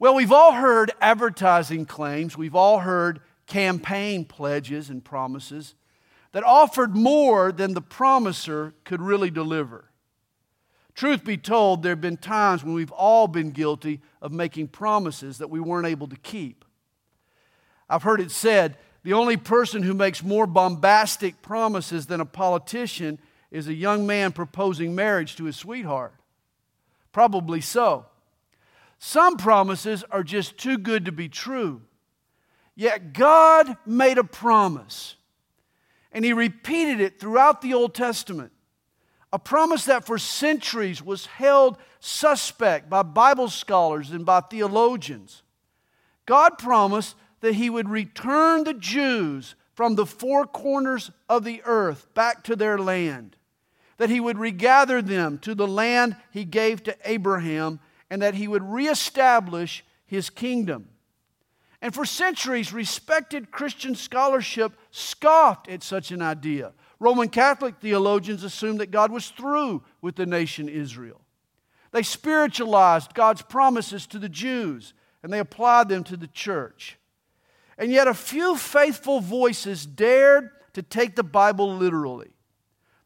Well, we've all heard advertising claims, we've all heard campaign pledges and promises that offered more than the promiser could really deliver. Truth be told, there have been times when we've all been guilty of making promises that we weren't able to keep. I've heard it said the only person who makes more bombastic promises than a politician is a young man proposing marriage to his sweetheart. Probably so. Some promises are just too good to be true. Yet God made a promise, and He repeated it throughout the Old Testament. A promise that for centuries was held suspect by Bible scholars and by theologians. God promised that He would return the Jews from the four corners of the earth back to their land, that He would regather them to the land He gave to Abraham, and that He would reestablish His kingdom. And for centuries, respected Christian scholarship scoffed at such an idea. Roman Catholic theologians assumed that God was through with the nation Israel. They spiritualized God's promises to the Jews and they applied them to the church. And yet, a few faithful voices dared to take the Bible literally.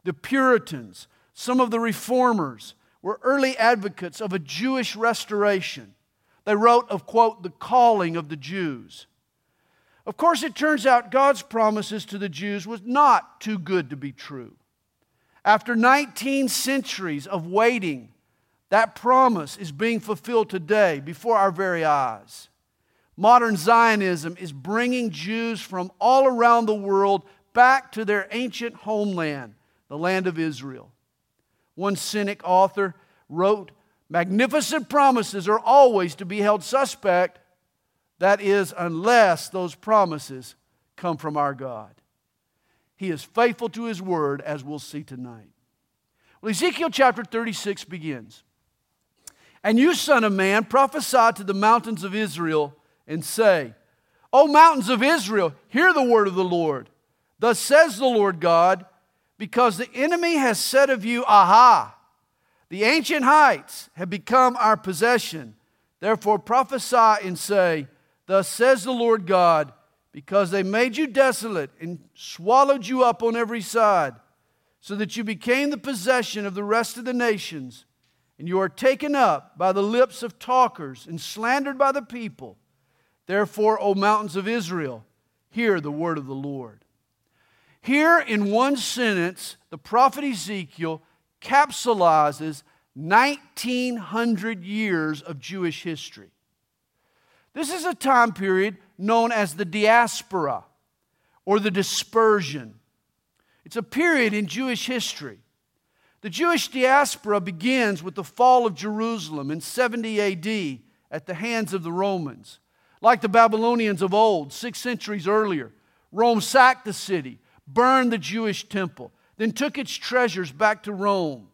The Puritans, some of the reformers, were early advocates of a Jewish restoration. They wrote of, quote, the calling of the Jews. Of course, it turns out God's promises to the Jews was not too good to be true. After 19 centuries of waiting, that promise is being fulfilled today before our very eyes. Modern Zionism is bringing Jews from all around the world back to their ancient homeland, the land of Israel. One cynic author wrote Magnificent promises are always to be held suspect. That is, unless those promises come from our God. He is faithful to His word, as we'll see tonight. Well, Ezekiel chapter 36 begins. And you, son of man, prophesy to the mountains of Israel and say, O mountains of Israel, hear the word of the Lord. Thus says the Lord God, because the enemy has said of you, Aha, the ancient heights have become our possession. Therefore prophesy and say, Thus says the Lord God, because they made you desolate and swallowed you up on every side, so that you became the possession of the rest of the nations, and you are taken up by the lips of talkers and slandered by the people. Therefore, O mountains of Israel, hear the word of the Lord. Here, in one sentence, the prophet Ezekiel capsulizes 1900 years of Jewish history. This is a time period known as the diaspora or the dispersion. It's a period in Jewish history. The Jewish diaspora begins with the fall of Jerusalem in 70 AD at the hands of the Romans. Like the Babylonians of old, six centuries earlier, Rome sacked the city, burned the Jewish temple, then took its treasures back to Rome.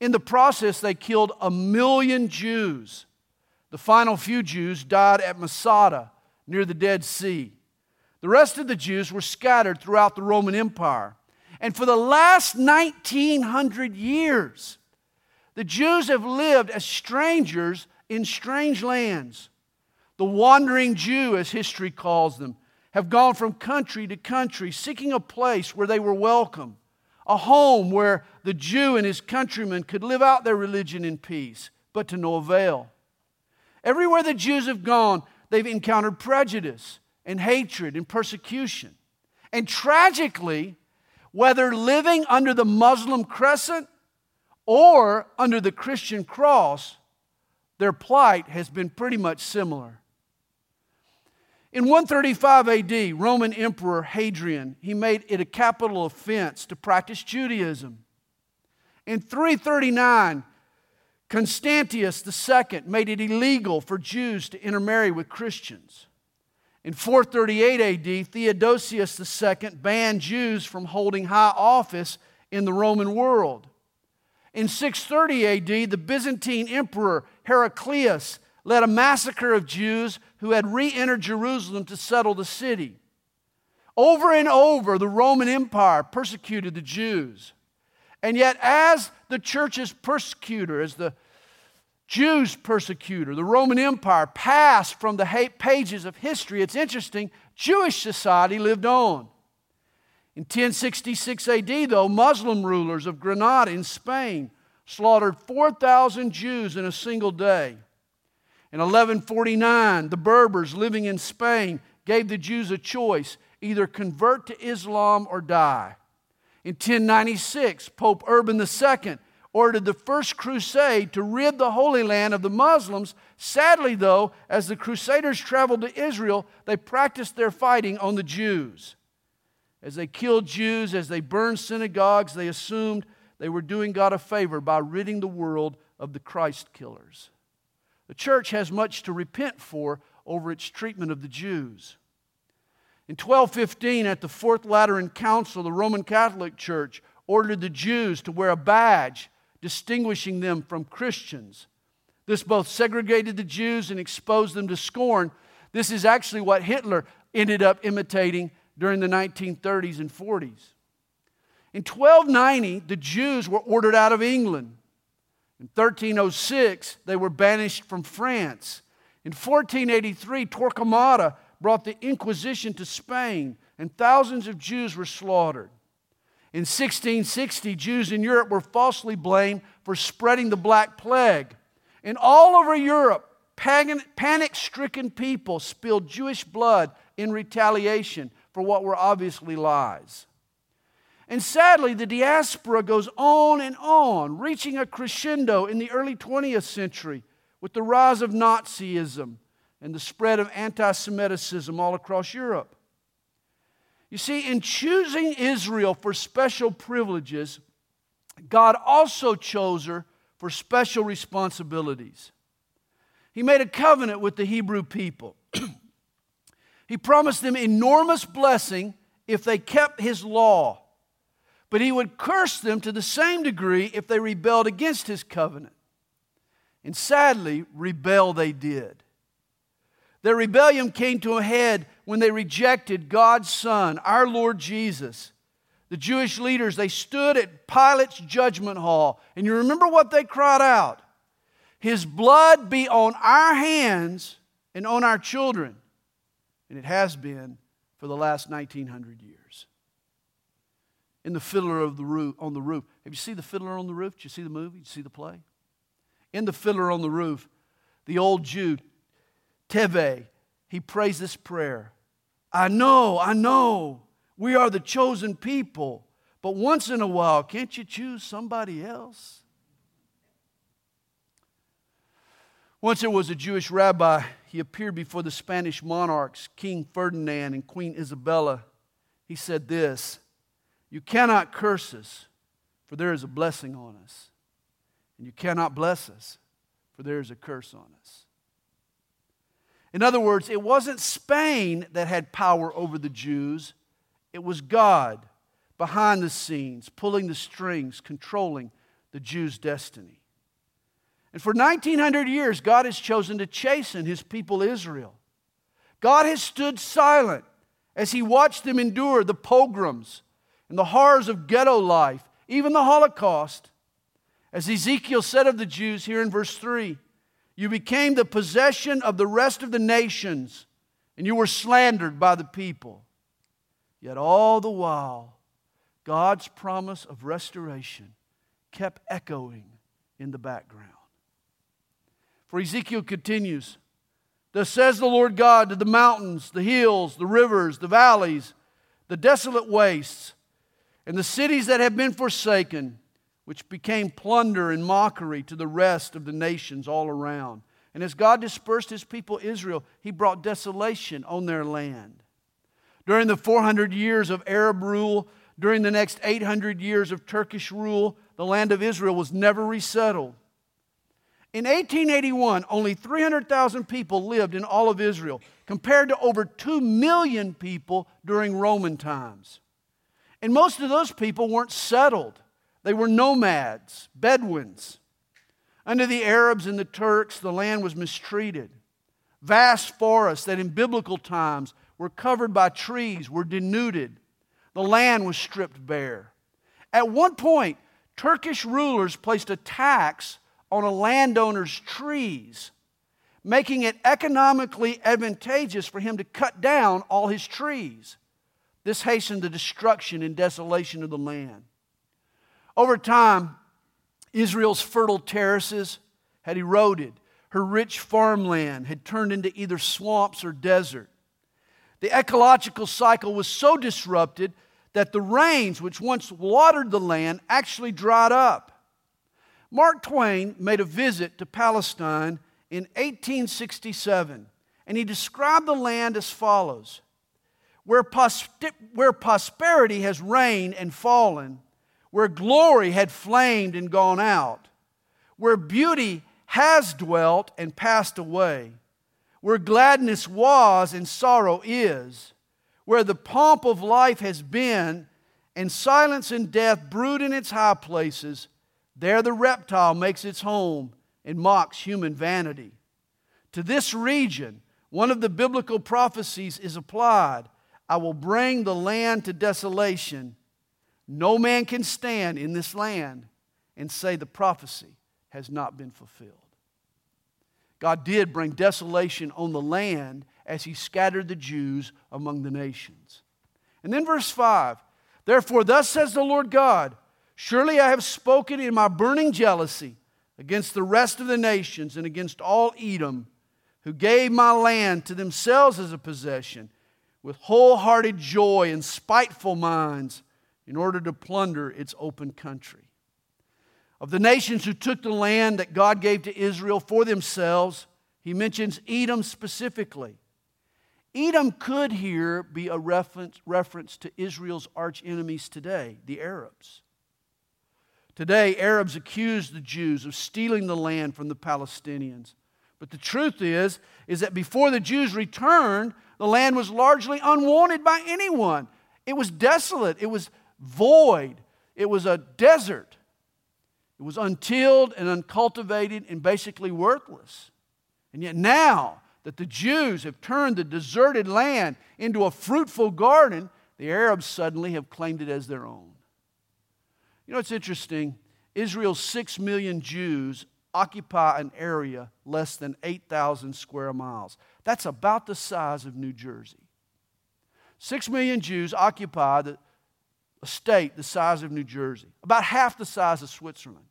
In the process, they killed a million Jews. The final few Jews died at Masada near the Dead Sea. The rest of the Jews were scattered throughout the Roman Empire. And for the last 1900 years, the Jews have lived as strangers in strange lands. The wandering Jew, as history calls them, have gone from country to country seeking a place where they were welcome a home where the Jew and his countrymen could live out their religion in peace, but to no avail. Everywhere the Jews have gone, they've encountered prejudice and hatred and persecution. And tragically, whether living under the Muslim crescent or under the Christian cross, their plight has been pretty much similar. In 135 AD, Roman Emperor Hadrian, he made it a capital offense to practice Judaism. In 339, Constantius II made it illegal for Jews to intermarry with Christians. In 438 AD, Theodosius II banned Jews from holding high office in the Roman world. In 630 AD, the Byzantine Emperor Heraclius led a massacre of Jews who had re entered Jerusalem to settle the city. Over and over, the Roman Empire persecuted the Jews. And yet, as the church's persecutor, as the Jews persecutor, the Roman Empire, passed from the pages of history. It's interesting, Jewish society lived on. In 1066 AD, though, Muslim rulers of Granada in Spain slaughtered 4,000 Jews in a single day. In 1149, the Berbers living in Spain gave the Jews a choice either convert to Islam or die. In 1096, Pope Urban II ordered the first crusade to rid the Holy Land of the Muslims. Sadly, though, as the crusaders traveled to Israel, they practiced their fighting on the Jews. As they killed Jews, as they burned synagogues, they assumed they were doing God a favor by ridding the world of the Christ killers. The church has much to repent for over its treatment of the Jews. In 1215, at the Fourth Lateran Council, the Roman Catholic Church ordered the Jews to wear a badge distinguishing them from Christians. This both segregated the Jews and exposed them to scorn. This is actually what Hitler ended up imitating during the 1930s and 40s. In 1290, the Jews were ordered out of England. In 1306, they were banished from France. In 1483, Torquemada brought the Inquisition to Spain, and thousands of Jews were slaughtered. In 1660, Jews in Europe were falsely blamed for spreading the Black Plague. And all over Europe, panic stricken people spilled Jewish blood in retaliation for what were obviously lies. And sadly, the diaspora goes on and on, reaching a crescendo in the early 20th century with the rise of Nazism and the spread of anti Semiticism all across Europe. You see, in choosing Israel for special privileges, God also chose her for special responsibilities. He made a covenant with the Hebrew people. he promised them enormous blessing if they kept his law, but he would curse them to the same degree if they rebelled against his covenant. And sadly, rebel they did. Their rebellion came to a head when they rejected God's Son, our Lord Jesus. The Jewish leaders, they stood at Pilate's judgment hall. And you remember what they cried out? His blood be on our hands and on our children. And it has been for the last 1900 years. In the fiddler of the roof, on the roof. Have you seen the fiddler on the roof? Did you see the movie? Did you see the play? In the fiddler on the roof, the old Jew Tevye, he prays this prayer I know, I know, we are the chosen people, but once in a while, can't you choose somebody else? Once there was a Jewish rabbi, he appeared before the Spanish monarchs, King Ferdinand and Queen Isabella. He said this You cannot curse us, for there is a blessing on us. And you cannot bless us, for there is a curse on us. In other words, it wasn't Spain that had power over the Jews, it was God behind the scenes, pulling the strings, controlling the Jews' destiny. And for 1900 years, God has chosen to chasten his people Israel. God has stood silent as he watched them endure the pogroms and the horrors of ghetto life, even the Holocaust. As Ezekiel said of the Jews here in verse 3 you became the possession of the rest of the nations, and you were slandered by the people. Yet all the while, God's promise of restoration kept echoing in the background. For Ezekiel continues Thus says the Lord God to the mountains, the hills, the rivers, the valleys, the desolate wastes, and the cities that have been forsaken which became plunder and mockery to the rest of the nations all around. And as God dispersed his people Israel, he brought desolation on their land. During the 400 years of Arab rule, during the next 800 years of Turkish rule, the land of Israel was never resettled. In 1881, only 300,000 people lived in all of Israel, compared to over 2 million people during Roman times. And most of those people weren't settled. They were nomads, Bedouins. Under the Arabs and the Turks, the land was mistreated. Vast forests that in biblical times were covered by trees were denuded. The land was stripped bare. At one point, Turkish rulers placed a tax on a landowner's trees, making it economically advantageous for him to cut down all his trees. This hastened the destruction and desolation of the land. Over time, Israel's fertile terraces had eroded. Her rich farmland had turned into either swamps or desert. The ecological cycle was so disrupted that the rains which once watered the land actually dried up. Mark Twain made a visit to Palestine in 1867, and he described the land as follows where, where prosperity has reigned and fallen, where glory had flamed and gone out, where beauty has dwelt and passed away, where gladness was and sorrow is, where the pomp of life has been and silence and death brood in its high places, there the reptile makes its home and mocks human vanity. To this region, one of the biblical prophecies is applied I will bring the land to desolation. No man can stand in this land and say the prophecy has not been fulfilled. God did bring desolation on the land as he scattered the Jews among the nations. And then verse 5 Therefore, thus says the Lord God, Surely I have spoken in my burning jealousy against the rest of the nations and against all Edom, who gave my land to themselves as a possession, with wholehearted joy and spiteful minds, in order to plunder its open country. Of the nations who took the land that God gave to Israel for themselves, he mentions Edom specifically. Edom could here be a reference, reference to Israel's arch enemies today, the Arabs. Today, Arabs accuse the Jews of stealing the land from the Palestinians. But the truth is, is that before the Jews returned, the land was largely unwanted by anyone. It was desolate, it was void, it was a desert. It was untilled and uncultivated and basically worthless. And yet, now that the Jews have turned the deserted land into a fruitful garden, the Arabs suddenly have claimed it as their own. You know, it's interesting. Israel's six million Jews occupy an area less than 8,000 square miles. That's about the size of New Jersey. Six million Jews occupy the, a state the size of New Jersey, about half the size of Switzerland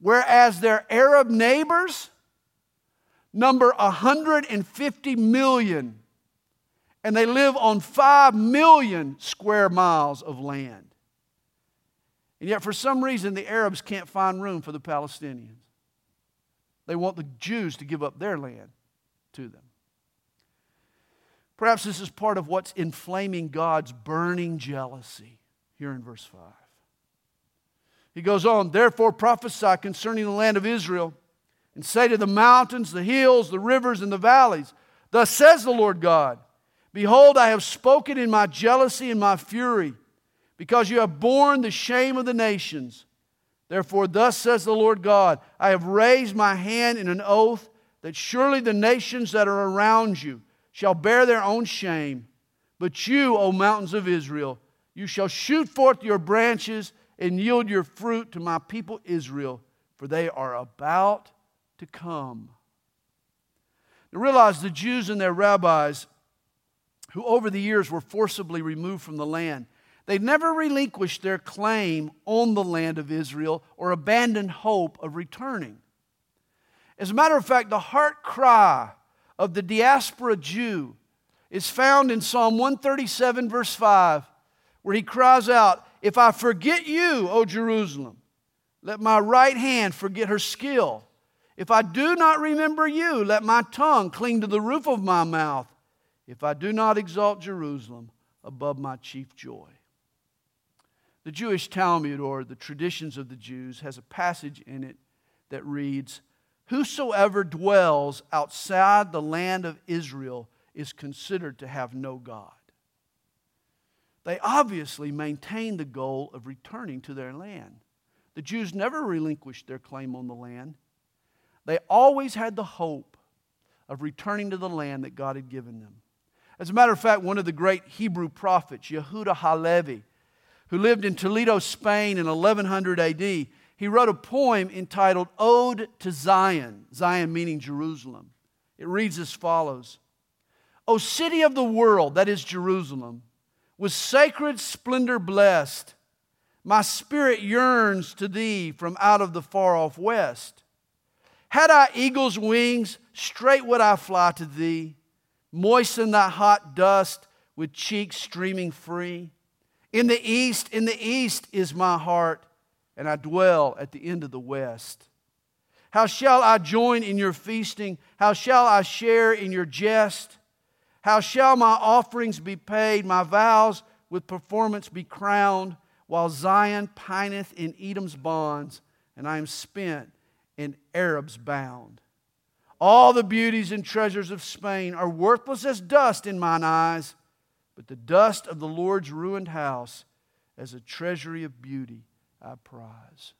whereas their Arab neighbors number 150 million, and they live on 5 million square miles of land. And yet, for some reason, the Arabs can't find room for the Palestinians. They want the Jews to give up their land to them. Perhaps this is part of what's inflaming God's burning jealousy here in verse 5. He goes on, therefore prophesy concerning the land of Israel and say to the mountains, the hills, the rivers, and the valleys, Thus says the Lord God, Behold, I have spoken in my jealousy and my fury, because you have borne the shame of the nations. Therefore, thus says the Lord God, I have raised my hand in an oath that surely the nations that are around you shall bear their own shame. But you, O mountains of Israel, you shall shoot forth your branches and yield your fruit to my people Israel, for they are about to come. Now realize the Jews and their rabbis, who over the years were forcibly removed from the land, they never relinquished their claim on the land of Israel or abandoned hope of returning. As a matter of fact, the heart cry of the diaspora Jew is found in Psalm 137, verse 5, where he cries out, if I forget you, O Jerusalem, let my right hand forget her skill. If I do not remember you, let my tongue cling to the roof of my mouth. If I do not exalt Jerusalem above my chief joy. The Jewish Talmud, or the traditions of the Jews, has a passage in it that reads Whosoever dwells outside the land of Israel is considered to have no God. They obviously maintained the goal of returning to their land. The Jews never relinquished their claim on the land. They always had the hope of returning to the land that God had given them. As a matter of fact, one of the great Hebrew prophets, Yehuda Halevi, who lived in Toledo, Spain in 1100 AD, he wrote a poem entitled Ode to Zion, Zion meaning Jerusalem. It reads as follows O city of the world, that is Jerusalem, with sacred splendor blessed, my spirit yearns to thee from out of the far off west. Had I eagle's wings, straight would I fly to thee, moisten thy hot dust with cheeks streaming free. In the east, in the east is my heart, and I dwell at the end of the west. How shall I join in your feasting? How shall I share in your jest? How shall my offerings be paid, my vows with performance be crowned, while Zion pineth in Edom's bonds, and I am spent in Arab's bound? All the beauties and treasures of Spain are worthless as dust in mine eyes, but the dust of the Lord's ruined house as a treasury of beauty I prize.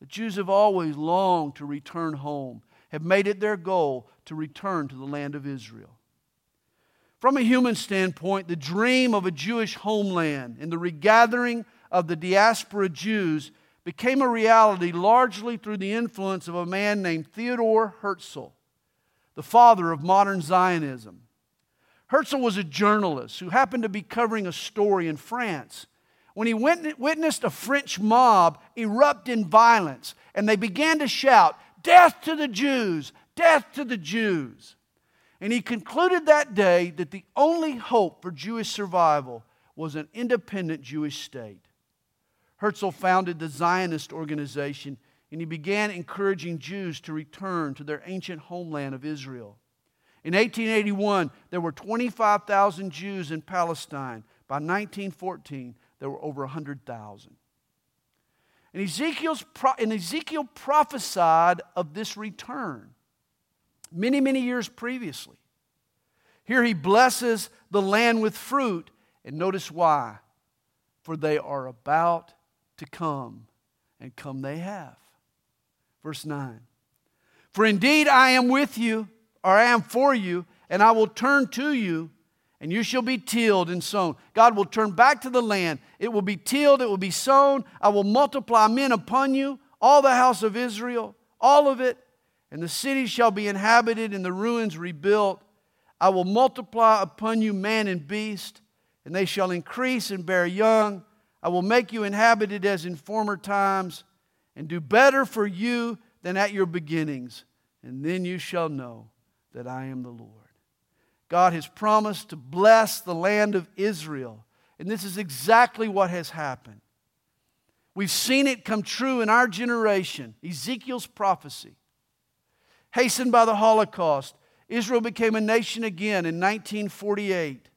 The Jews have always longed to return home, have made it their goal to return to the land of Israel. From a human standpoint, the dream of a Jewish homeland and the regathering of the diaspora Jews became a reality largely through the influence of a man named Theodore Herzl, the father of modern Zionism. Herzl was a journalist who happened to be covering a story in France when he witnessed a French mob erupt in violence and they began to shout, Death to the Jews! Death to the Jews! And he concluded that day that the only hope for Jewish survival was an independent Jewish state. Herzl founded the Zionist organization and he began encouraging Jews to return to their ancient homeland of Israel. In 1881, there were 25,000 Jews in Palestine. By 1914, there were over 100,000. And, Ezekiel's, and Ezekiel prophesied of this return many, many years previously. Here he blesses the land with fruit, and notice why. For they are about to come, and come they have. Verse 9 For indeed I am with you, or I am for you, and I will turn to you, and you shall be tilled and sown. God will turn back to the land. It will be tilled, it will be sown. I will multiply men upon you, all the house of Israel, all of it, and the city shall be inhabited, and the ruins rebuilt. I will multiply upon you man and beast, and they shall increase and bear young. I will make you inhabited as in former times, and do better for you than at your beginnings. And then you shall know that I am the Lord. God has promised to bless the land of Israel, and this is exactly what has happened. We've seen it come true in our generation, Ezekiel's prophecy. Hastened by the Holocaust, Israel became a nation again in 1948.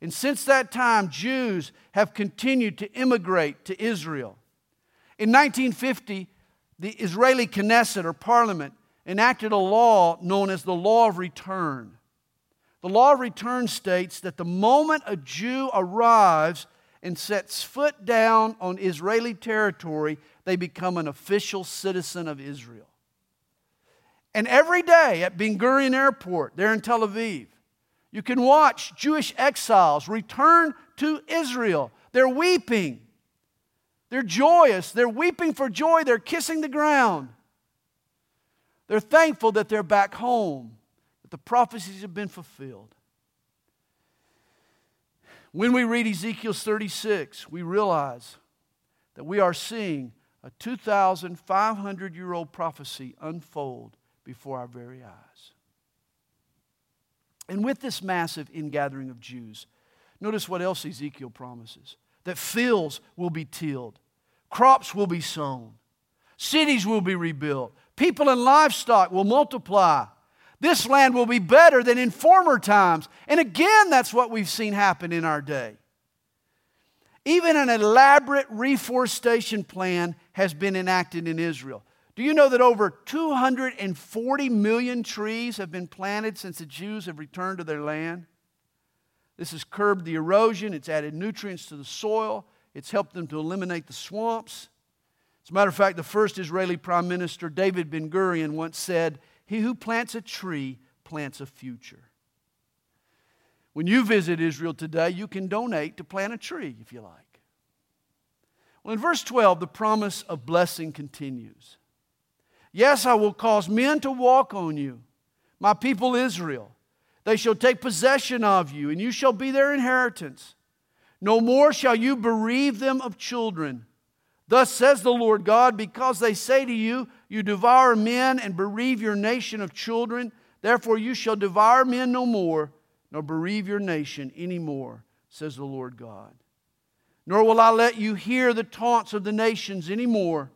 And since that time, Jews have continued to immigrate to Israel. In 1950, the Israeli Knesset or parliament enacted a law known as the Law of Return. The Law of Return states that the moment a Jew arrives and sets foot down on Israeli territory, they become an official citizen of Israel. And every day at Ben Gurion Airport, there in Tel Aviv, you can watch Jewish exiles return to Israel. They're weeping. They're joyous. They're weeping for joy. They're kissing the ground. They're thankful that they're back home, that the prophecies have been fulfilled. When we read Ezekiel 36, we realize that we are seeing a 2,500 year old prophecy unfold before our very eyes. And with this massive ingathering of Jews, notice what else Ezekiel promises that fields will be tilled, crops will be sown, cities will be rebuilt, people and livestock will multiply. This land will be better than in former times. And again, that's what we've seen happen in our day. Even an elaborate reforestation plan has been enacted in Israel. Do you know that over 240 million trees have been planted since the Jews have returned to their land? This has curbed the erosion, it's added nutrients to the soil, it's helped them to eliminate the swamps. As a matter of fact, the first Israeli Prime Minister, David Ben Gurion, once said, He who plants a tree plants a future. When you visit Israel today, you can donate to plant a tree if you like. Well, in verse 12, the promise of blessing continues. Yes, I will cause men to walk on you, my people Israel. They shall take possession of you, and you shall be their inheritance. No more shall you bereave them of children. Thus says the Lord God, because they say to you, You devour men and bereave your nation of children, therefore you shall devour men no more, nor bereave your nation any more, says the Lord God. Nor will I let you hear the taunts of the nations any more,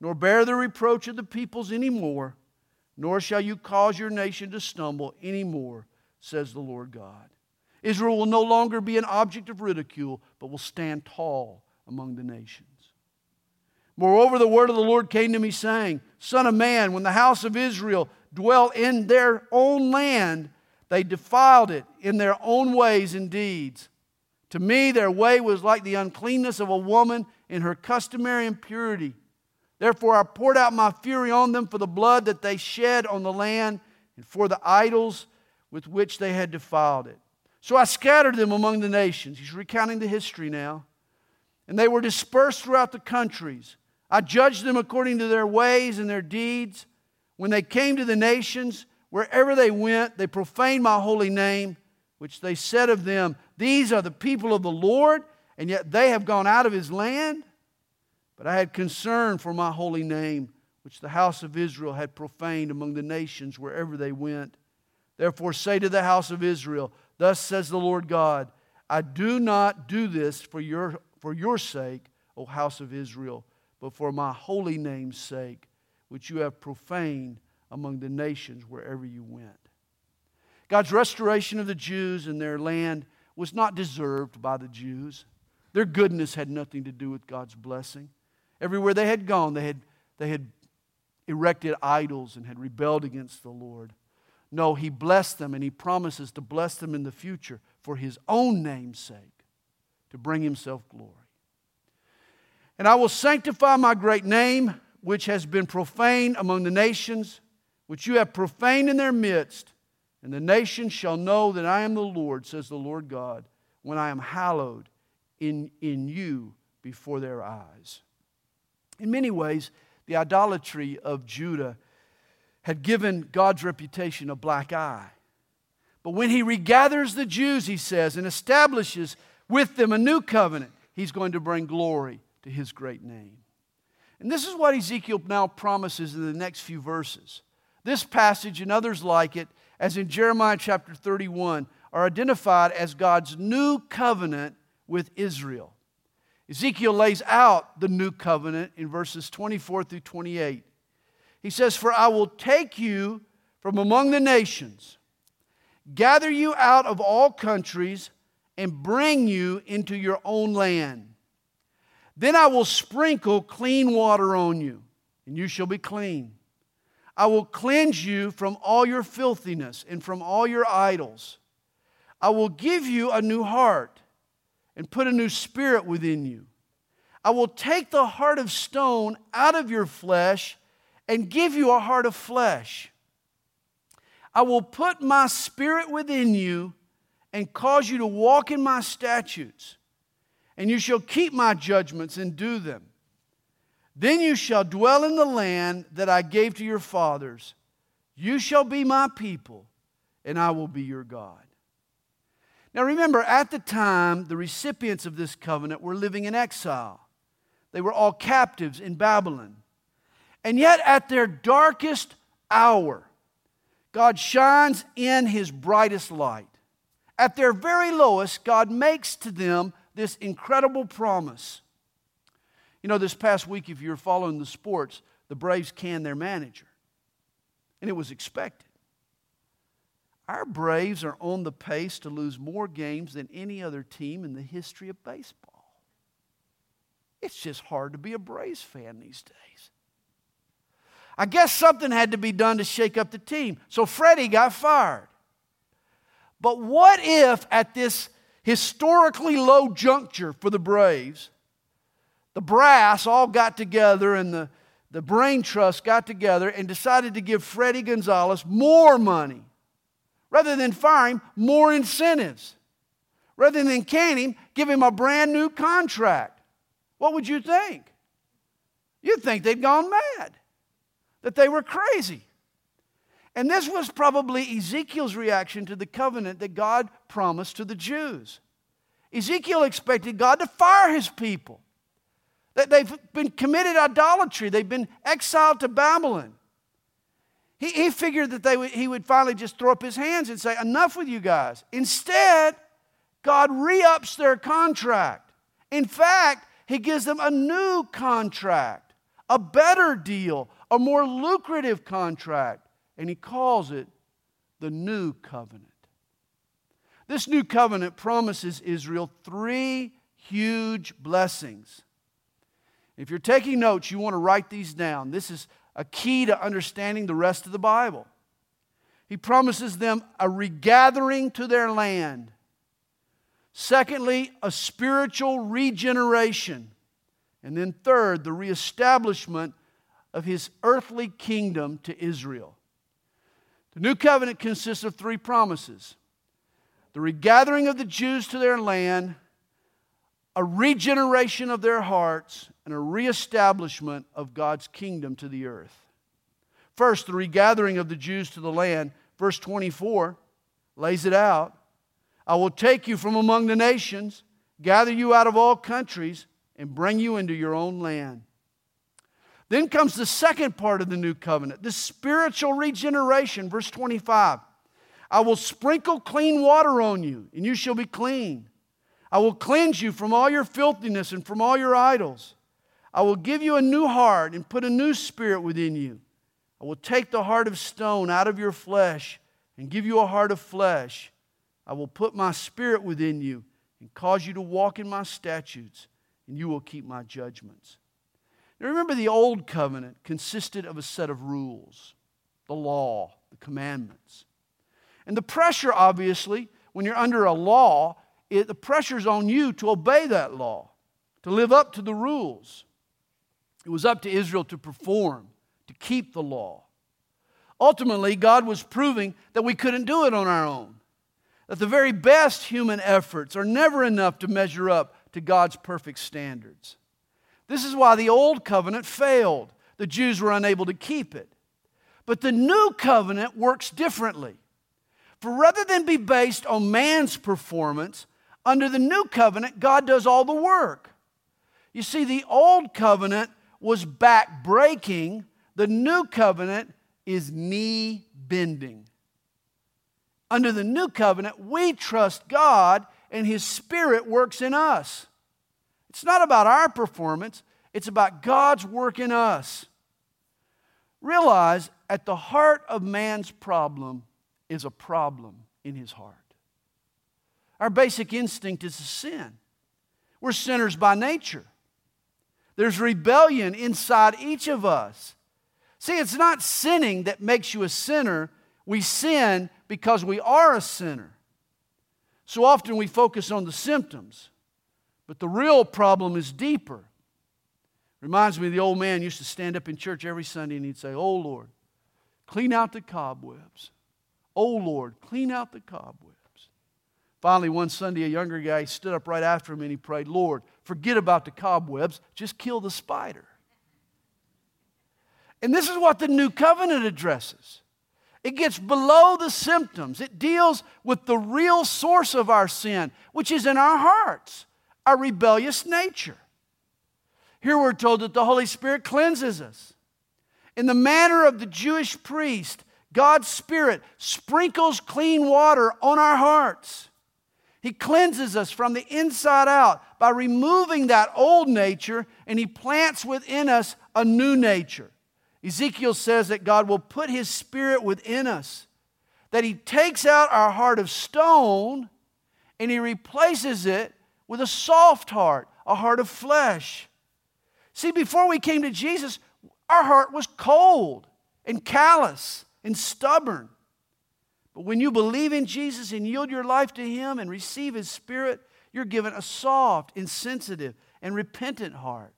nor bear the reproach of the peoples any more, nor shall you cause your nation to stumble any more, says the Lord God. Israel will no longer be an object of ridicule, but will stand tall among the nations. Moreover, the word of the Lord came to me, saying, Son of man, when the house of Israel dwell in their own land, they defiled it in their own ways and deeds. To me, their way was like the uncleanness of a woman in her customary impurity. Therefore, I poured out my fury on them for the blood that they shed on the land and for the idols with which they had defiled it. So I scattered them among the nations. He's recounting the history now. And they were dispersed throughout the countries. I judged them according to their ways and their deeds. When they came to the nations, wherever they went, they profaned my holy name, which they said of them, These are the people of the Lord, and yet they have gone out of his land. But I had concern for my holy name, which the house of Israel had profaned among the nations wherever they went. Therefore, say to the house of Israel, Thus says the Lord God, I do not do this for your, for your sake, O house of Israel, but for my holy name's sake, which you have profaned among the nations wherever you went. God's restoration of the Jews and their land was not deserved by the Jews. Their goodness had nothing to do with God's blessing. Everywhere they had gone, they had, they had erected idols and had rebelled against the Lord. No, he blessed them and he promises to bless them in the future for his own name's sake, to bring himself glory. And I will sanctify my great name, which has been profaned among the nations, which you have profaned in their midst. And the nations shall know that I am the Lord, says the Lord God, when I am hallowed in, in you before their eyes. In many ways, the idolatry of Judah had given God's reputation a black eye. But when he regathers the Jews, he says, and establishes with them a new covenant, he's going to bring glory to his great name. And this is what Ezekiel now promises in the next few verses. This passage and others like it, as in Jeremiah chapter 31, are identified as God's new covenant with Israel. Ezekiel lays out the new covenant in verses 24 through 28. He says, For I will take you from among the nations, gather you out of all countries, and bring you into your own land. Then I will sprinkle clean water on you, and you shall be clean. I will cleanse you from all your filthiness and from all your idols. I will give you a new heart and put a new spirit within you. I will take the heart of stone out of your flesh and give you a heart of flesh. I will put my spirit within you and cause you to walk in my statutes, and you shall keep my judgments and do them. Then you shall dwell in the land that I gave to your fathers. You shall be my people, and I will be your God. Now remember, at the time, the recipients of this covenant were living in exile. They were all captives in Babylon. And yet, at their darkest hour, God shines in his brightest light. At their very lowest, God makes to them this incredible promise. You know, this past week, if you're following the sports, the Braves canned their manager, and it was expected. Our Braves are on the pace to lose more games than any other team in the history of baseball. It's just hard to be a Braves fan these days. I guess something had to be done to shake up the team. So Fredi got fired. But what if at this historically low juncture for the Braves, the brass all got together and the, the brain trust got together and decided to give Fredi Gonzalez more money? Rather than fire him, more incentives. Rather than can him, give him a brand new contract. what would you think? You'd think they'd gone mad, that they were crazy. And this was probably Ezekiel's reaction to the covenant that God promised to the Jews. Ezekiel expected God to fire his people. That they've been committed idolatry, they've been exiled to Babylon. He, he figured that they would, he would finally just throw up his hands and say, Enough with you guys. Instead, God re ups their contract. In fact, he gives them a new contract, a better deal, a more lucrative contract, and he calls it the new covenant. This new covenant promises Israel three huge blessings. If you're taking notes, you want to write these down. This is a key to understanding the rest of the Bible. He promises them a regathering to their land. Secondly, a spiritual regeneration. And then, third, the reestablishment of his earthly kingdom to Israel. The new covenant consists of three promises the regathering of the Jews to their land, a regeneration of their hearts, and a reestablishment of God's kingdom to the earth. First, the regathering of the Jews to the land. Verse 24 lays it out. I will take you from among the nations, gather you out of all countries, and bring you into your own land. Then comes the second part of the new covenant, the spiritual regeneration. Verse 25 I will sprinkle clean water on you, and you shall be clean. I will cleanse you from all your filthiness and from all your idols. I will give you a new heart and put a new spirit within you. I will take the heart of stone out of your flesh and give you a heart of flesh. I will put my spirit within you and cause you to walk in my statutes, and you will keep my judgments. Now remember, the old covenant consisted of a set of rules the law, the commandments. And the pressure, obviously, when you're under a law, it, the pressure's on you to obey that law, to live up to the rules. It was up to Israel to perform, to keep the law. Ultimately, God was proving that we couldn't do it on our own, that the very best human efforts are never enough to measure up to God's perfect standards. This is why the old covenant failed. The Jews were unable to keep it. But the new covenant works differently. For rather than be based on man's performance, under the new covenant, God does all the work. You see, the old covenant was back breaking, the new covenant is knee bending. Under the new covenant, we trust God and His Spirit works in us. It's not about our performance, it's about God's work in us. Realize at the heart of man's problem is a problem in his heart. Our basic instinct is to sin. We're sinners by nature. There's rebellion inside each of us. See, it's not sinning that makes you a sinner. We sin because we are a sinner. So often we focus on the symptoms, but the real problem is deeper. Reminds me of the old man used to stand up in church every Sunday and he'd say, Oh Lord, clean out the cobwebs. Oh Lord, clean out the cobwebs. Finally, one Sunday, a younger guy stood up right after him and he prayed, Lord, forget about the cobwebs, just kill the spider. And this is what the new covenant addresses. It gets below the symptoms. It deals with the real source of our sin, which is in our hearts, our rebellious nature. Here we're told that the Holy Spirit cleanses us. In the manner of the Jewish priest, God's Spirit sprinkles clean water on our hearts. He cleanses us from the inside out by removing that old nature and He plants within us a new nature. Ezekiel says that God will put His Spirit within us, that He takes out our heart of stone and He replaces it with a soft heart, a heart of flesh. See, before we came to Jesus, our heart was cold and callous and stubborn. But when you believe in Jesus and yield your life to Him and receive His Spirit, you're given a soft, insensitive, and repentant heart.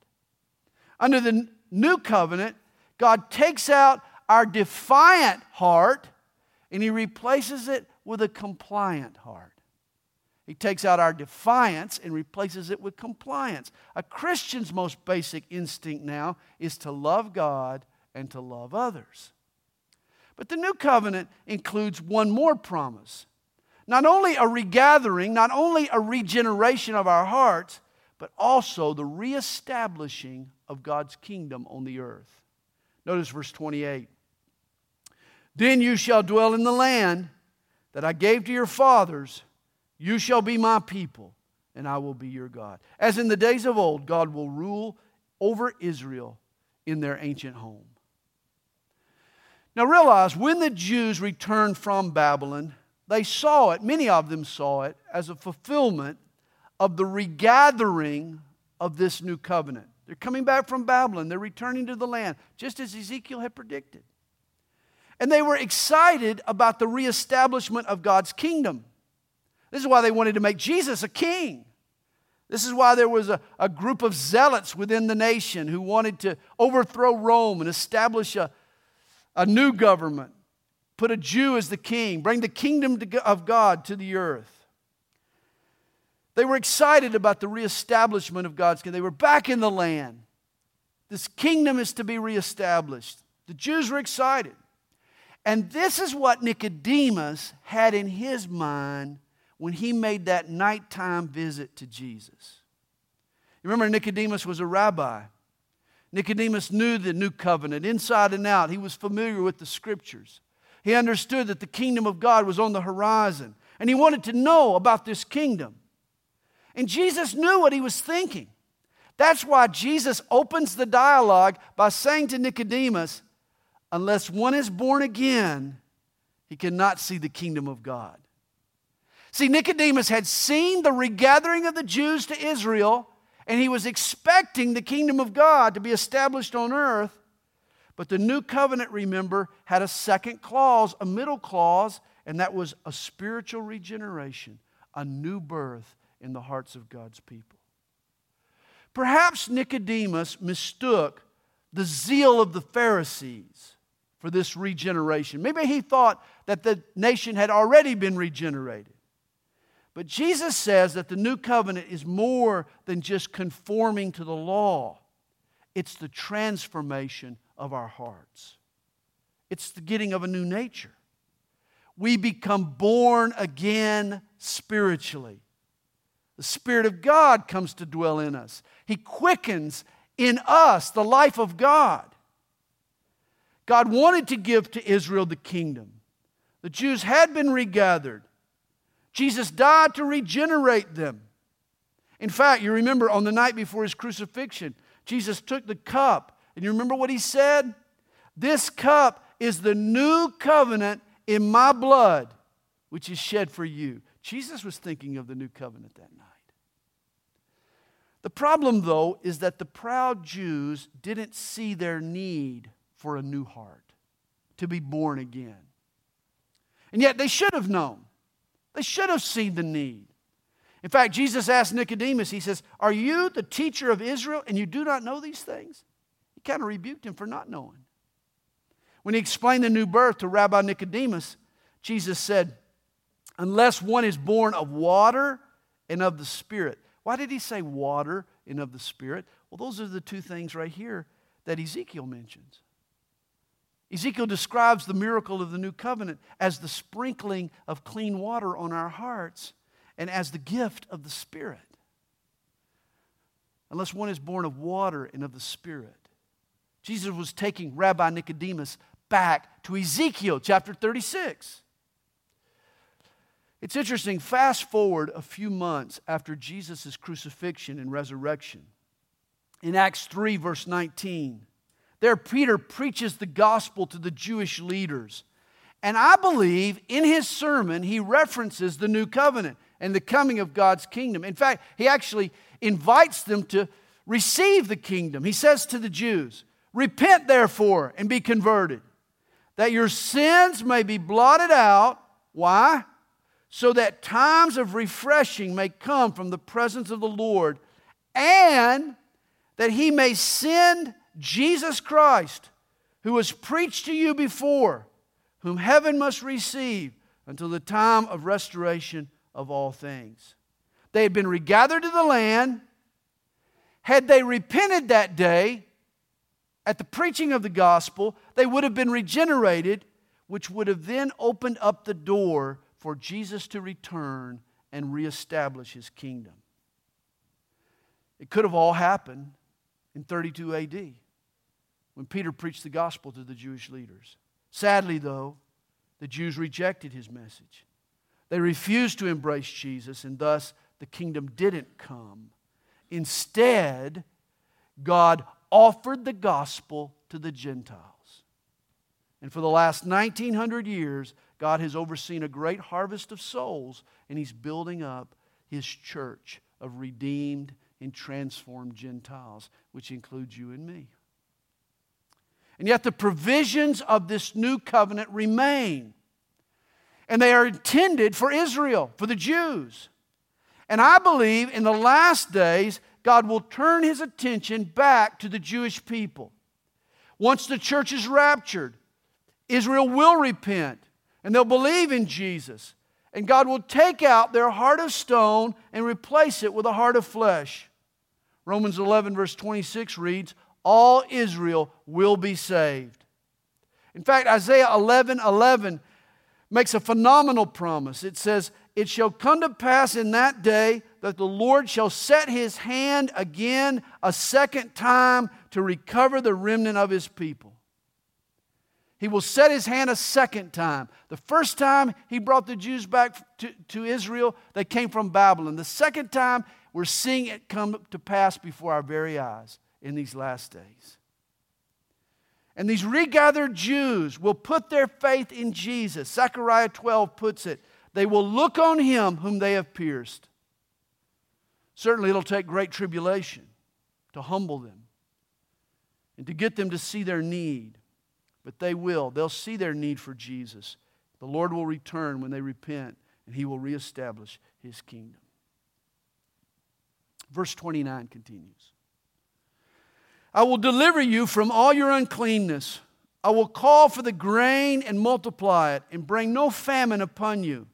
Under the new covenant, God takes out our defiant heart and He replaces it with a compliant heart. He takes out our defiance and replaces it with compliance. A Christian's most basic instinct now is to love God and to love others. But the new covenant includes one more promise not only a regathering, not only a regeneration of our hearts, but also the reestablishing of God's kingdom on the earth. Notice verse 28. Then you shall dwell in the land that I gave to your fathers you shall be my people, and I will be your God. As in the days of old, God will rule over Israel in their ancient home. Now realize when the Jews returned from Babylon, they saw it, many of them saw it, as a fulfillment of the regathering of this new covenant. They're coming back from Babylon, they're returning to the land, just as Ezekiel had predicted. And they were excited about the reestablishment of God's kingdom. This is why they wanted to make Jesus a king. This is why there was a, a group of zealots within the nation who wanted to overthrow Rome and establish a, a new government, put a Jew as the king, bring the kingdom to, of God to the earth. They were excited about the reestablishment of God's kingdom. They were back in the land. This kingdom is to be reestablished. The Jews were excited. And this is what Nicodemus had in his mind when he made that nighttime visit to Jesus. You remember, Nicodemus was a rabbi. Nicodemus knew the new covenant inside and out. He was familiar with the scriptures. He understood that the kingdom of God was on the horizon, and he wanted to know about this kingdom. And Jesus knew what he was thinking. That's why Jesus opens the dialogue by saying to Nicodemus, Unless one is born again, he cannot see the kingdom of God. See, Nicodemus had seen the regathering of the Jews to Israel, and he was expecting the kingdom of God to be established on earth. But the new covenant, remember, had a second clause, a middle clause, and that was a spiritual regeneration, a new birth in the hearts of God's people. Perhaps Nicodemus mistook the zeal of the Pharisees for this regeneration. Maybe he thought that the nation had already been regenerated. But Jesus says that the new covenant is more than just conforming to the law, it's the transformation of our hearts, it's the getting of a new nature. We become born again spiritually. The Spirit of God comes to dwell in us. He quickens in us the life of God. God wanted to give to Israel the kingdom. The Jews had been regathered. Jesus died to regenerate them. In fact, you remember on the night before his crucifixion, Jesus took the cup, and you remember what he said? This cup is the new covenant in my blood, which is shed for you. Jesus was thinking of the new covenant that night. The problem, though, is that the proud Jews didn't see their need for a new heart, to be born again. And yet they should have known. They should have seen the need. In fact, Jesus asked Nicodemus, He says, Are you the teacher of Israel and you do not know these things? He kind of rebuked him for not knowing. When he explained the new birth to Rabbi Nicodemus, Jesus said, Unless one is born of water and of the Spirit. Why did he say water and of the Spirit? Well, those are the two things right here that Ezekiel mentions. Ezekiel describes the miracle of the new covenant as the sprinkling of clean water on our hearts and as the gift of the Spirit. Unless one is born of water and of the Spirit. Jesus was taking Rabbi Nicodemus back to Ezekiel chapter 36. It's interesting, fast forward a few months after Jesus' crucifixion and resurrection. In Acts 3, verse 19, there, Peter preaches the gospel to the Jewish leaders. And I believe in his sermon, he references the new covenant and the coming of God's kingdom. In fact, he actually invites them to receive the kingdom. He says to the Jews, Repent therefore and be converted, that your sins may be blotted out. Why? So that times of refreshing may come from the presence of the Lord, and that he may send Jesus Christ, who was preached to you before, whom heaven must receive until the time of restoration of all things. They had been regathered to the land. Had they repented that day at the preaching of the gospel, they would have been regenerated, which would have then opened up the door for Jesus to return and reestablish his kingdom. It could have all happened in 32 AD when Peter preached the gospel to the Jewish leaders. Sadly, though, the Jews rejected his message. They refused to embrace Jesus, and thus the kingdom didn't come. Instead, God offered the gospel to the Gentiles. And for the last 1900 years, God has overseen a great harvest of souls, and He's building up His church of redeemed and transformed Gentiles, which includes you and me. And yet, the provisions of this new covenant remain. And they are intended for Israel, for the Jews. And I believe in the last days, God will turn his attention back to the Jewish people. Once the church is raptured, Israel will repent and they'll believe in Jesus. And God will take out their heart of stone and replace it with a heart of flesh. Romans 11, verse 26 reads, All Israel will be saved. In fact, Isaiah 11, 11 makes a phenomenal promise. It says, It shall come to pass in that day that the Lord shall set his hand again a second time to recover the remnant of his people. He will set his hand a second time. The first time he brought the Jews back to, to Israel, they came from Babylon. The second time, we're seeing it come to pass before our very eyes in these last days. And these regathered Jews will put their faith in Jesus. Zechariah 12 puts it they will look on him whom they have pierced. Certainly, it'll take great tribulation to humble them and to get them to see their need. But they will. They'll see their need for Jesus. The Lord will return when they repent, and he will reestablish his kingdom. Verse 29 continues I will deliver you from all your uncleanness. I will call for the grain and multiply it, and bring no famine upon you.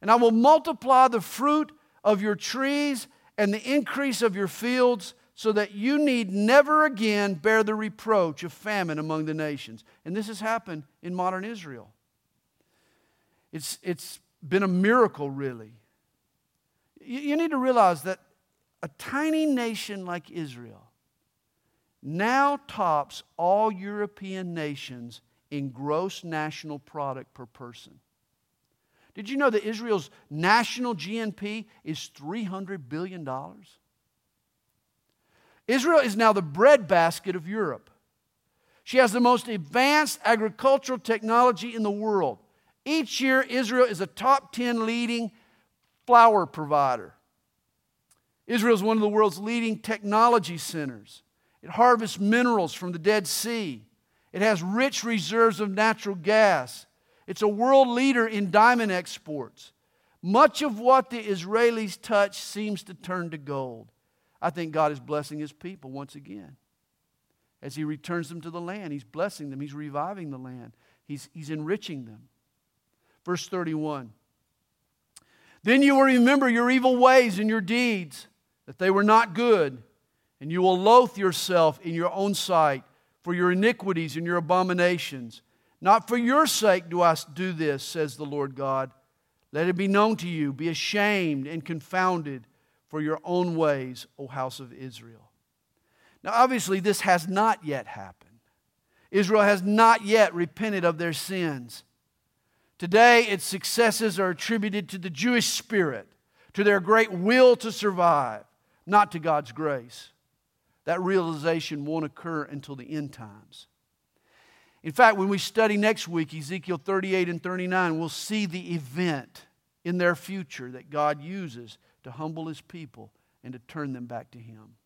And I will multiply the fruit of your trees and the increase of your fields, so that you need never again bear the reproach of famine among the nations. And this has happened in modern Israel. It's, it's been a miracle, really. You, you need to realize that a tiny nation like Israel now tops all European nations in gross national product per person. Did you know that Israel's national GNP is $300 billion? Israel is now the breadbasket of Europe. She has the most advanced agricultural technology in the world. Each year, Israel is a top 10 leading flour provider. Israel is one of the world's leading technology centers. It harvests minerals from the Dead Sea. It has rich reserves of natural gas. It's a world leader in diamond exports. Much of what the Israelis touch seems to turn to gold. I think God is blessing his people once again. As he returns them to the land, he's blessing them, he's reviving the land, he's, he's enriching them. Verse 31 Then you will remember your evil ways and your deeds, that they were not good, and you will loathe yourself in your own sight for your iniquities and your abominations. Not for your sake do I do this, says the Lord God. Let it be known to you. Be ashamed and confounded for your own ways, O house of Israel. Now, obviously, this has not yet happened. Israel has not yet repented of their sins. Today, its successes are attributed to the Jewish spirit, to their great will to survive, not to God's grace. That realization won't occur until the end times. In fact, when we study next week, Ezekiel 38 and 39, we'll see the event in their future that God uses to humble his people and to turn them back to him.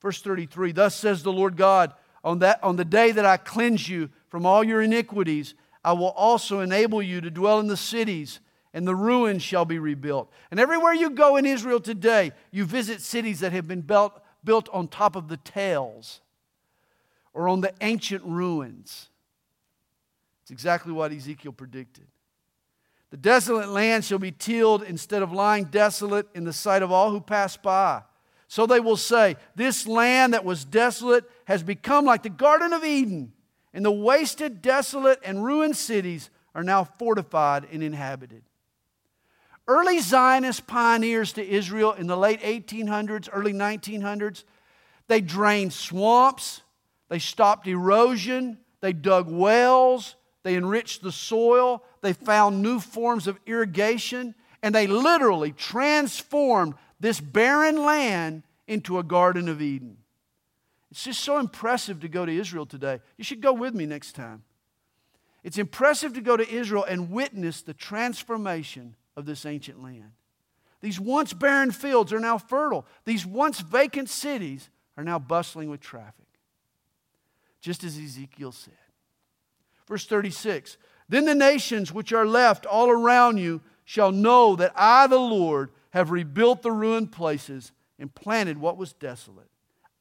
Verse 33 Thus says the Lord God, on, that, on the day that I cleanse you from all your iniquities, I will also enable you to dwell in the cities, and the ruins shall be rebuilt. And everywhere you go in Israel today, you visit cities that have been built, built on top of the tells or on the ancient ruins. It's exactly what Ezekiel predicted. The desolate land shall be tilled instead of lying desolate in the sight of all who pass by. So they will say, This land that was desolate has become like the Garden of Eden, and the wasted, desolate, and ruined cities are now fortified and inhabited. Early Zionist pioneers to Israel in the late 1800s, early 1900s, they drained swamps, they stopped erosion, they dug wells, they enriched the soil, they found new forms of irrigation, and they literally transformed this barren land into a Garden of Eden. It's just so impressive to go to Israel today. You should go with me next time. It's impressive to go to Israel and witness the transformation of this ancient land. These once barren fields are now fertile. These once vacant cities are now bustling with traffic, just as Ezekiel said. Verse 36 Then the nations which are left all around you shall know that I, the Lord, have rebuilt the ruined places and planted what was desolate.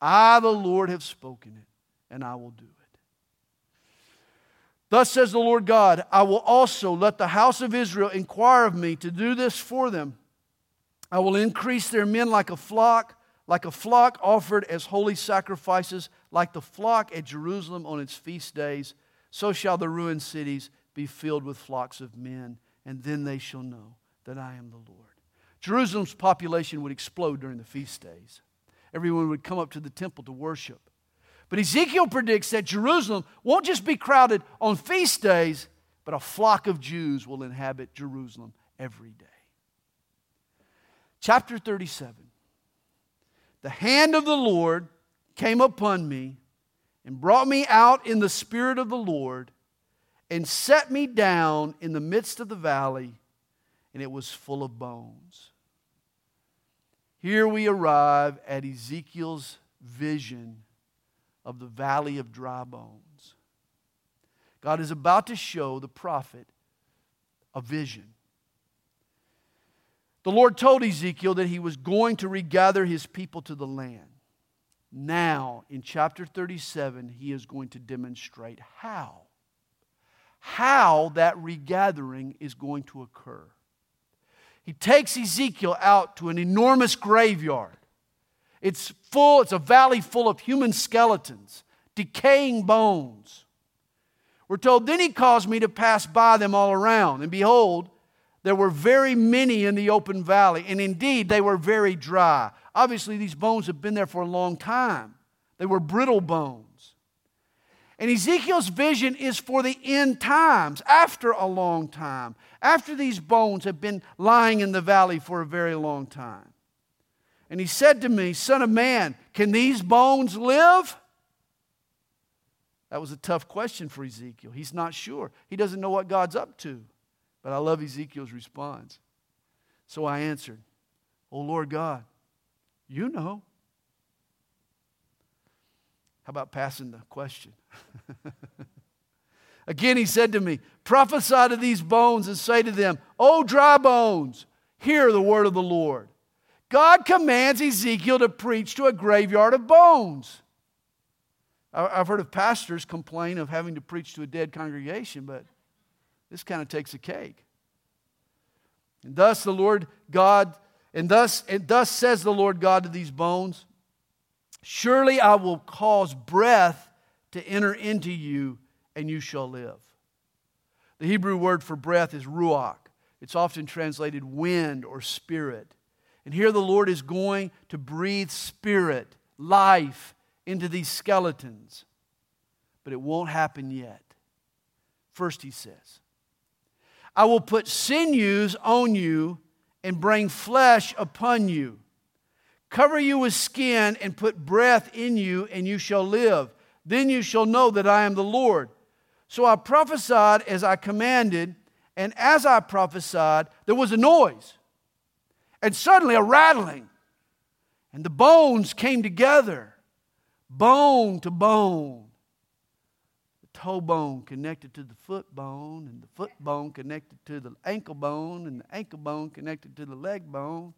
I, the Lord, have spoken it, and I will do it. Thus says the Lord God I will also let the house of Israel inquire of me to do this for them. I will increase their men like a flock, like a flock offered as holy sacrifices, like the flock at Jerusalem on its feast days. So shall the ruined cities be filled with flocks of men, and then they shall know that I am the Lord. Jerusalem's population would explode during the feast days. Everyone would come up to the temple to worship. But Ezekiel predicts that Jerusalem won't just be crowded on feast days, but a flock of Jews will inhabit Jerusalem every day. Chapter 37 The hand of the Lord came upon me and brought me out in the spirit of the Lord and set me down in the midst of the valley, and it was full of bones. Here we arrive at Ezekiel's vision of the valley of dry bones. God is about to show the prophet a vision. The Lord told Ezekiel that he was going to regather his people to the land. Now, in chapter 37, he is going to demonstrate how. How that regathering is going to occur. He takes Ezekiel out to an enormous graveyard. It's full, it's a valley full of human skeletons, decaying bones. We're told, then he caused me to pass by them all around. And behold, there were very many in the open valley, and indeed they were very dry. Obviously, these bones have been there for a long time. They were brittle bones. And Ezekiel's vision is for the end times, after a long time, after these bones have been lying in the valley for a very long time. And he said to me, Son of man, can these bones live? That was a tough question for Ezekiel. He's not sure. He doesn't know what God's up to. But I love Ezekiel's response. So I answered, Oh Lord God, you know. How about passing the question? Again, he said to me, Prophesy to these bones and say to them, O dry bones, hear the word of the Lord. God commands Ezekiel to preach to a graveyard of bones. I've heard of pastors complain of having to preach to a dead congregation, but this kind of takes a cake. And thus the Lord God, and thus, and thus says the Lord God to these bones, Surely I will cause breath to enter into you, and you shall live. The Hebrew word for breath is ruach. It's often translated wind or spirit. And here the Lord is going to breathe spirit, life into these skeletons. But it won't happen yet. First, he says, I will put sinews on you and bring flesh upon you. Cover you with skin and put breath in you, and you shall live. Then you shall know that I am the Lord. So I prophesied as I commanded, and as I prophesied, there was a noise and suddenly a rattling. And the bones came together, bone to bone. The toe bone connected to the foot bone, and the foot bone connected to the ankle bone, and the ankle bone connected to the leg bone.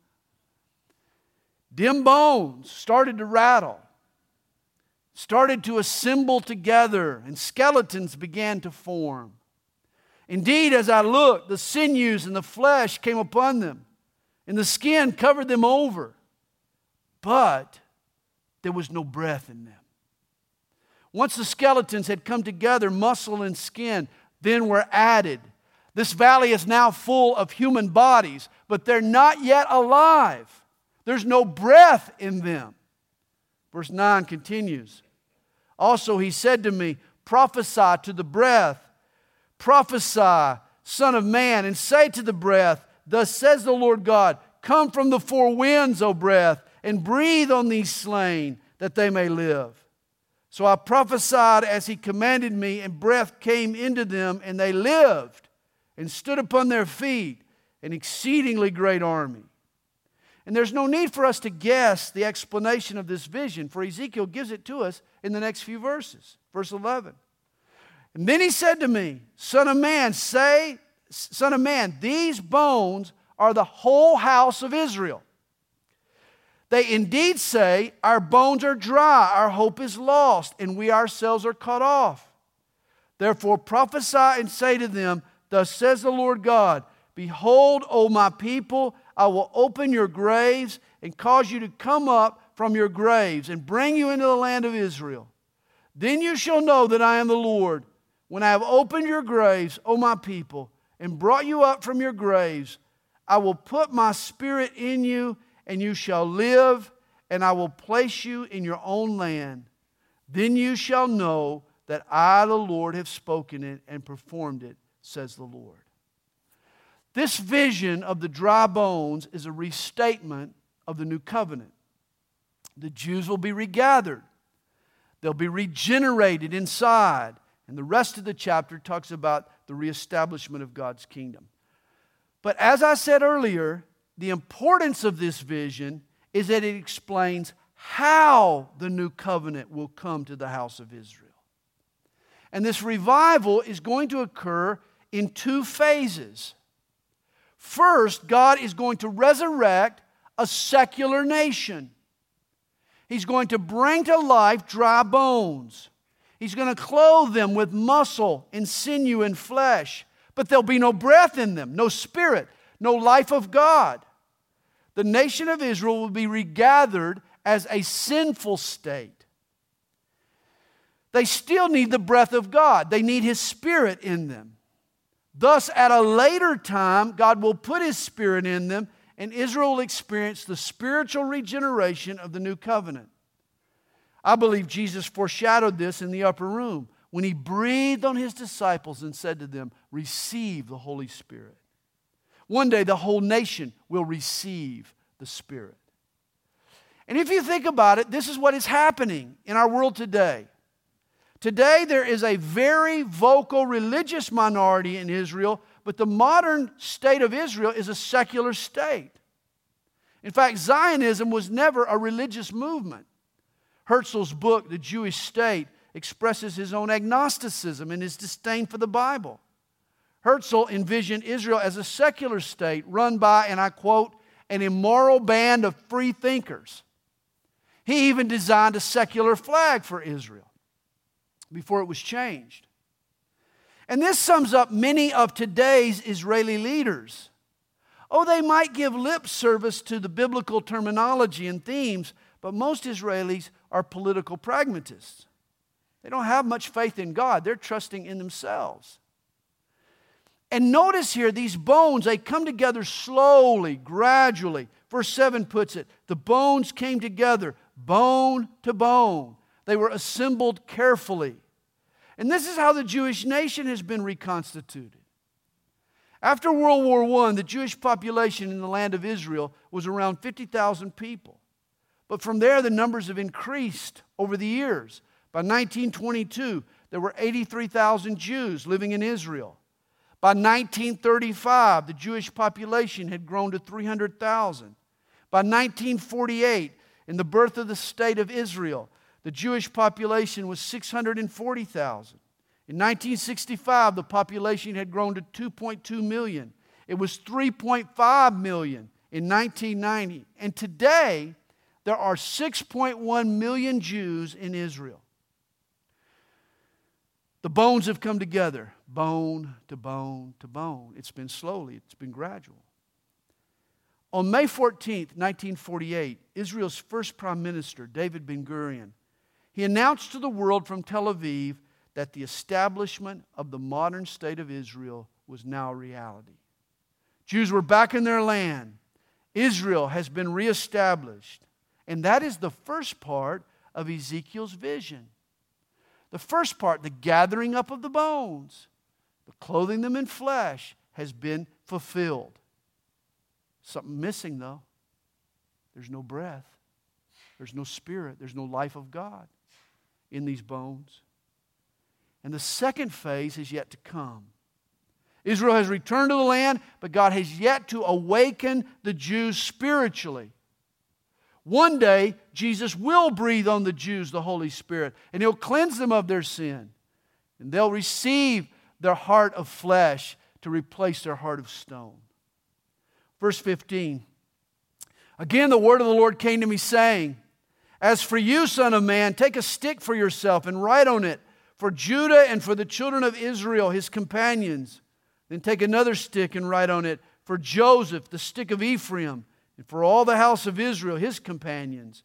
Dim bones started to rattle, started to assemble together, and skeletons began to form. Indeed, as I looked, the sinews and the flesh came upon them, and the skin covered them over, but there was no breath in them. Once the skeletons had come together, muscle and skin then were added. This valley is now full of human bodies, but they're not yet alive. There's no breath in them. Verse 9 continues. Also, he said to me, Prophesy to the breath Prophesy, Son of Man, and say to the breath, Thus says the Lord God, Come from the four winds, O breath, and breathe on these slain, that they may live. So I prophesied as he commanded me, and breath came into them, and they lived and stood upon their feet, an exceedingly great army. And there's no need for us to guess the explanation of this vision, for Ezekiel gives it to us in the next few verses. Verse 11. And then he said to me, Son of man, say, Son of man, these bones are the whole house of Israel. They indeed say, Our bones are dry, our hope is lost, and we ourselves are cut off. Therefore prophesy and say to them, Thus says the Lord God, Behold, O my people, I will open your graves and cause you to come up from your graves and bring you into the land of Israel. Then you shall know that I am the Lord when I have opened your graves, O my people, and brought you up from your graves, I will put my spirit in you, and you shall live, and I will place you in your own land. Then you shall know that I, the Lord, have spoken it and performed it, says the Lord. This vision of the dry bones is a restatement of the new covenant. The Jews will be regathered, they'll be regenerated inside. And the rest of the chapter talks about the reestablishment of God's kingdom. But as I said earlier, the importance of this vision is that it explains how the new covenant will come to the house of Israel. And this revival is going to occur in two phases. First, God is going to resurrect a secular nation. He's going to bring to life dry bones. He's going to clothe them with muscle and sinew and flesh, but there'll be no breath in them, no spirit, no life of God. The nation of Israel will be regathered as a sinful state. They still need the breath of God, they need His Spirit in them. Thus, at a later time, God will put His Spirit in them, and Israel will experience the spiritual regeneration of the new covenant. I believe Jesus foreshadowed this in the upper room when he breathed on his disciples and said to them, Receive the Holy Spirit. One day the whole nation will receive the Spirit. And if you think about it, this is what is happening in our world today. Today, there is a very vocal religious minority in Israel, but the modern state of Israel is a secular state. In fact, Zionism was never a religious movement. Herzl's book, The Jewish State, expresses his own agnosticism and his disdain for the Bible. Herzl envisioned Israel as a secular state run by, and I quote, an immoral band of free thinkers. He even designed a secular flag for Israel before it was changed. And this sums up many of today's Israeli leaders. Oh, they might give lip service to the biblical terminology and themes, but most Israelis are political pragmatists. They don't have much faith in God, they're trusting in themselves. And notice here, these bones, they come together slowly, gradually. Verse 7 puts it the bones came together, bone to bone. They were assembled carefully. And this is how the Jewish nation has been reconstituted. After World War I, the Jewish population in the land of Israel was around 50,000 people. But from there, the numbers have increased over the years. By 1922, there were 83,000 Jews living in Israel. By 1935, the Jewish population had grown to 300,000. By 1948, in the birth of the state of Israel, the Jewish population was 640,000. In 1965, the population had grown to 2.2 million. It was 3.5 million in 1990. And today, there are 6.1 million Jews in Israel. The bones have come together, bone to bone to bone. It's been slowly, it's been gradual. On May 14th, 1948, Israel's first prime minister, David Ben Gurion, he announced to the world from Tel Aviv that the establishment of the modern state of Israel was now a reality. Jews were back in their land. Israel has been reestablished. And that is the first part of Ezekiel's vision. The first part, the gathering up of the bones, the clothing them in flesh, has been fulfilled. Something missing, though. There's no breath, there's no spirit, there's no life of God in these bones. And the second phase is yet to come. Israel has returned to the land, but God has yet to awaken the Jews spiritually. One day, Jesus will breathe on the Jews the Holy Spirit, and He'll cleanse them of their sin. And they'll receive their heart of flesh to replace their heart of stone. Verse 15 Again, the word of the Lord came to me, saying, As for you, Son of Man, take a stick for yourself and write on it, for Judah and for the children of Israel, his companions. Then take another stick and write on it, for Joseph, the stick of Ephraim and for all the house of Israel, his companions.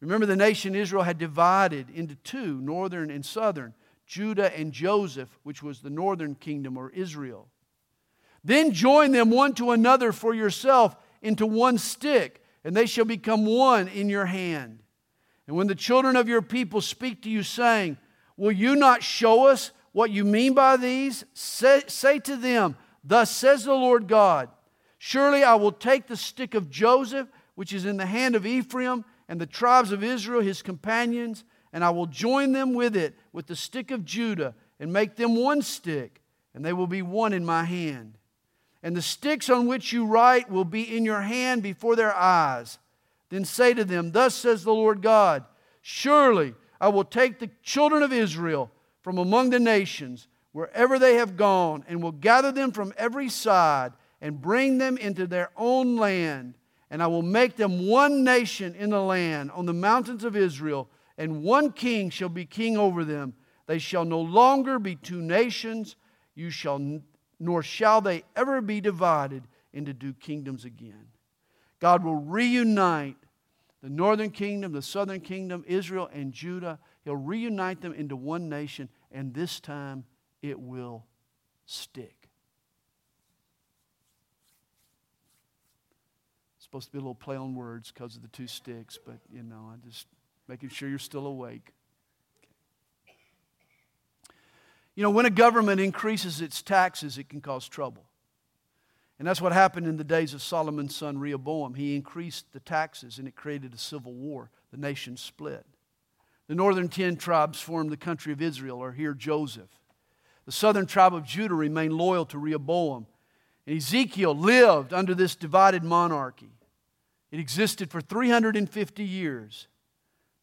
Remember, the nation Israel had divided into two, northern and southern, Judah and Joseph, which was the northern kingdom or Israel. Then join them one to another for yourself into one stick, and they shall become one in your hand. And when the children of your people speak to you, saying, Will you not show us what you mean by these? Say, say to them, Thus says the Lord God. Surely I will take the stick of Joseph, which is in the hand of Ephraim, and the tribes of Israel, his companions, and I will join them with it, with the stick of Judah, and make them one stick, and they will be one in my hand. And the sticks on which you write will be in your hand before their eyes. Then say to them, Thus says the Lord God, Surely I will take the children of Israel from among the nations, wherever they have gone, and will gather them from every side and bring them into their own land. And I will make them one nation in the land on the mountains of Israel, and one king shall be king over them. They shall no longer be two nations, you shall, nor shall they ever be divided into two kingdoms again. God will reunite the northern kingdom, the southern kingdom, Israel and Judah. He'll reunite them into one nation, and this time it will stick. Supposed to be a little play on words because of the two sticks, but you know, I'm just making sure you're still awake. You know, when a government increases its taxes, it can cause trouble. And that's what happened in the days of Solomon's son Rehoboam. He increased the taxes and it created a civil war. The nation split. The northern ten tribes formed the country of Israel, or here Joseph. The southern tribe of Judah remained loyal to Rehoboam. And Ezekiel lived under this divided monarchy. It existed for 350 years.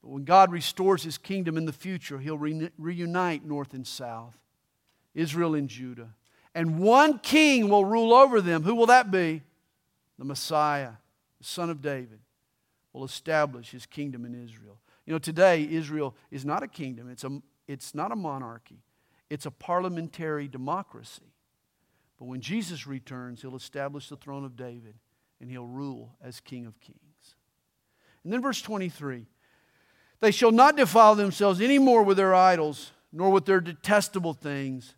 But when God restores his kingdom in the future, he'll re- reunite north and south, Israel and Judah. And one king will rule over them. Who will that be? The Messiah, the son of David, will establish his kingdom in Israel. You know, today, Israel is not a kingdom, it's, a, it's not a monarchy, it's a parliamentary democracy. But when Jesus returns, he'll establish the throne of David and he'll rule as King of Kings. And then verse 23 They shall not defile themselves any more with their idols, nor with their detestable things,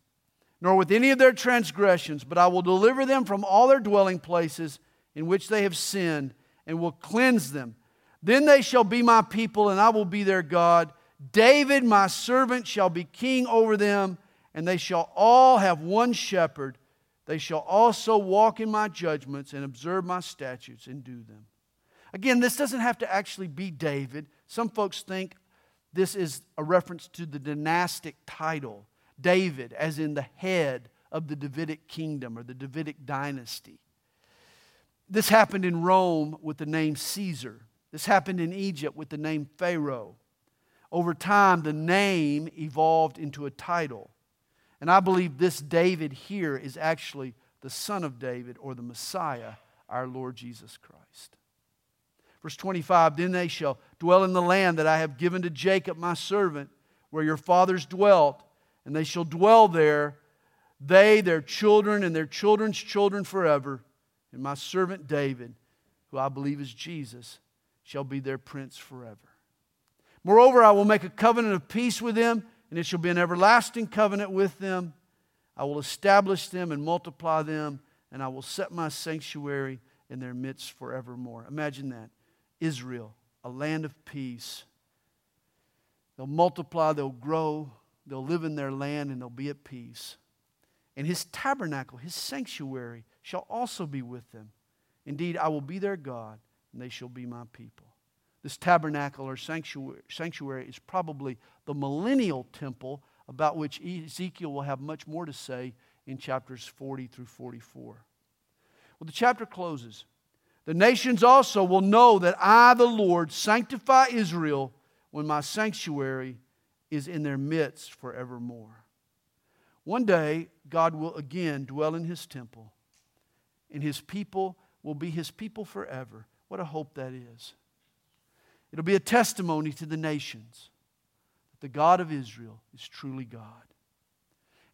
nor with any of their transgressions, but I will deliver them from all their dwelling places in which they have sinned, and will cleanse them. Then they shall be my people, and I will be their God. David, my servant, shall be king over them, and they shall all have one shepherd they shall also walk in my judgments and observe my statutes and do them. Again, this doesn't have to actually be David. Some folks think this is a reference to the dynastic title, David, as in the head of the Davidic kingdom or the Davidic dynasty. This happened in Rome with the name Caesar. This happened in Egypt with the name Pharaoh. Over time, the name evolved into a title. And I believe this David here is actually the son of David or the Messiah, our Lord Jesus Christ. Verse 25 Then they shall dwell in the land that I have given to Jacob my servant, where your fathers dwelt, and they shall dwell there, they, their children, and their children's children forever. And my servant David, who I believe is Jesus, shall be their prince forever. Moreover, I will make a covenant of peace with them, and it shall be an everlasting covenant with them. I will establish them and multiply them, and I will set my sanctuary in their midst forevermore. Imagine that. Israel, a land of peace. They'll multiply, they'll grow, they'll live in their land, and they'll be at peace. And his tabernacle, his sanctuary, shall also be with them. Indeed, I will be their God, and they shall be my people. This tabernacle or sanctuary sanctuary is probably the millennial temple about which Ezekiel will have much more to say in chapters 40 through 44. Well, the chapter closes. The nations also will know that I, the Lord, sanctify Israel when my sanctuary is in their midst forevermore. One day, God will again dwell in his temple, and his people will be his people forever. What a hope that is. It'll be a testimony to the nations the God of Israel is truly God.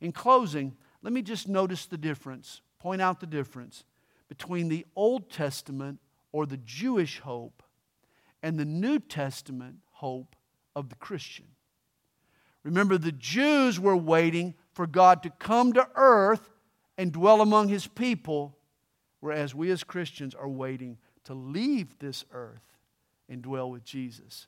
In closing, let me just notice the difference, point out the difference between the Old Testament or the Jewish hope and the New Testament hope of the Christian. Remember, the Jews were waiting for God to come to earth and dwell among his people, whereas we as Christians are waiting to leave this earth and dwell with Jesus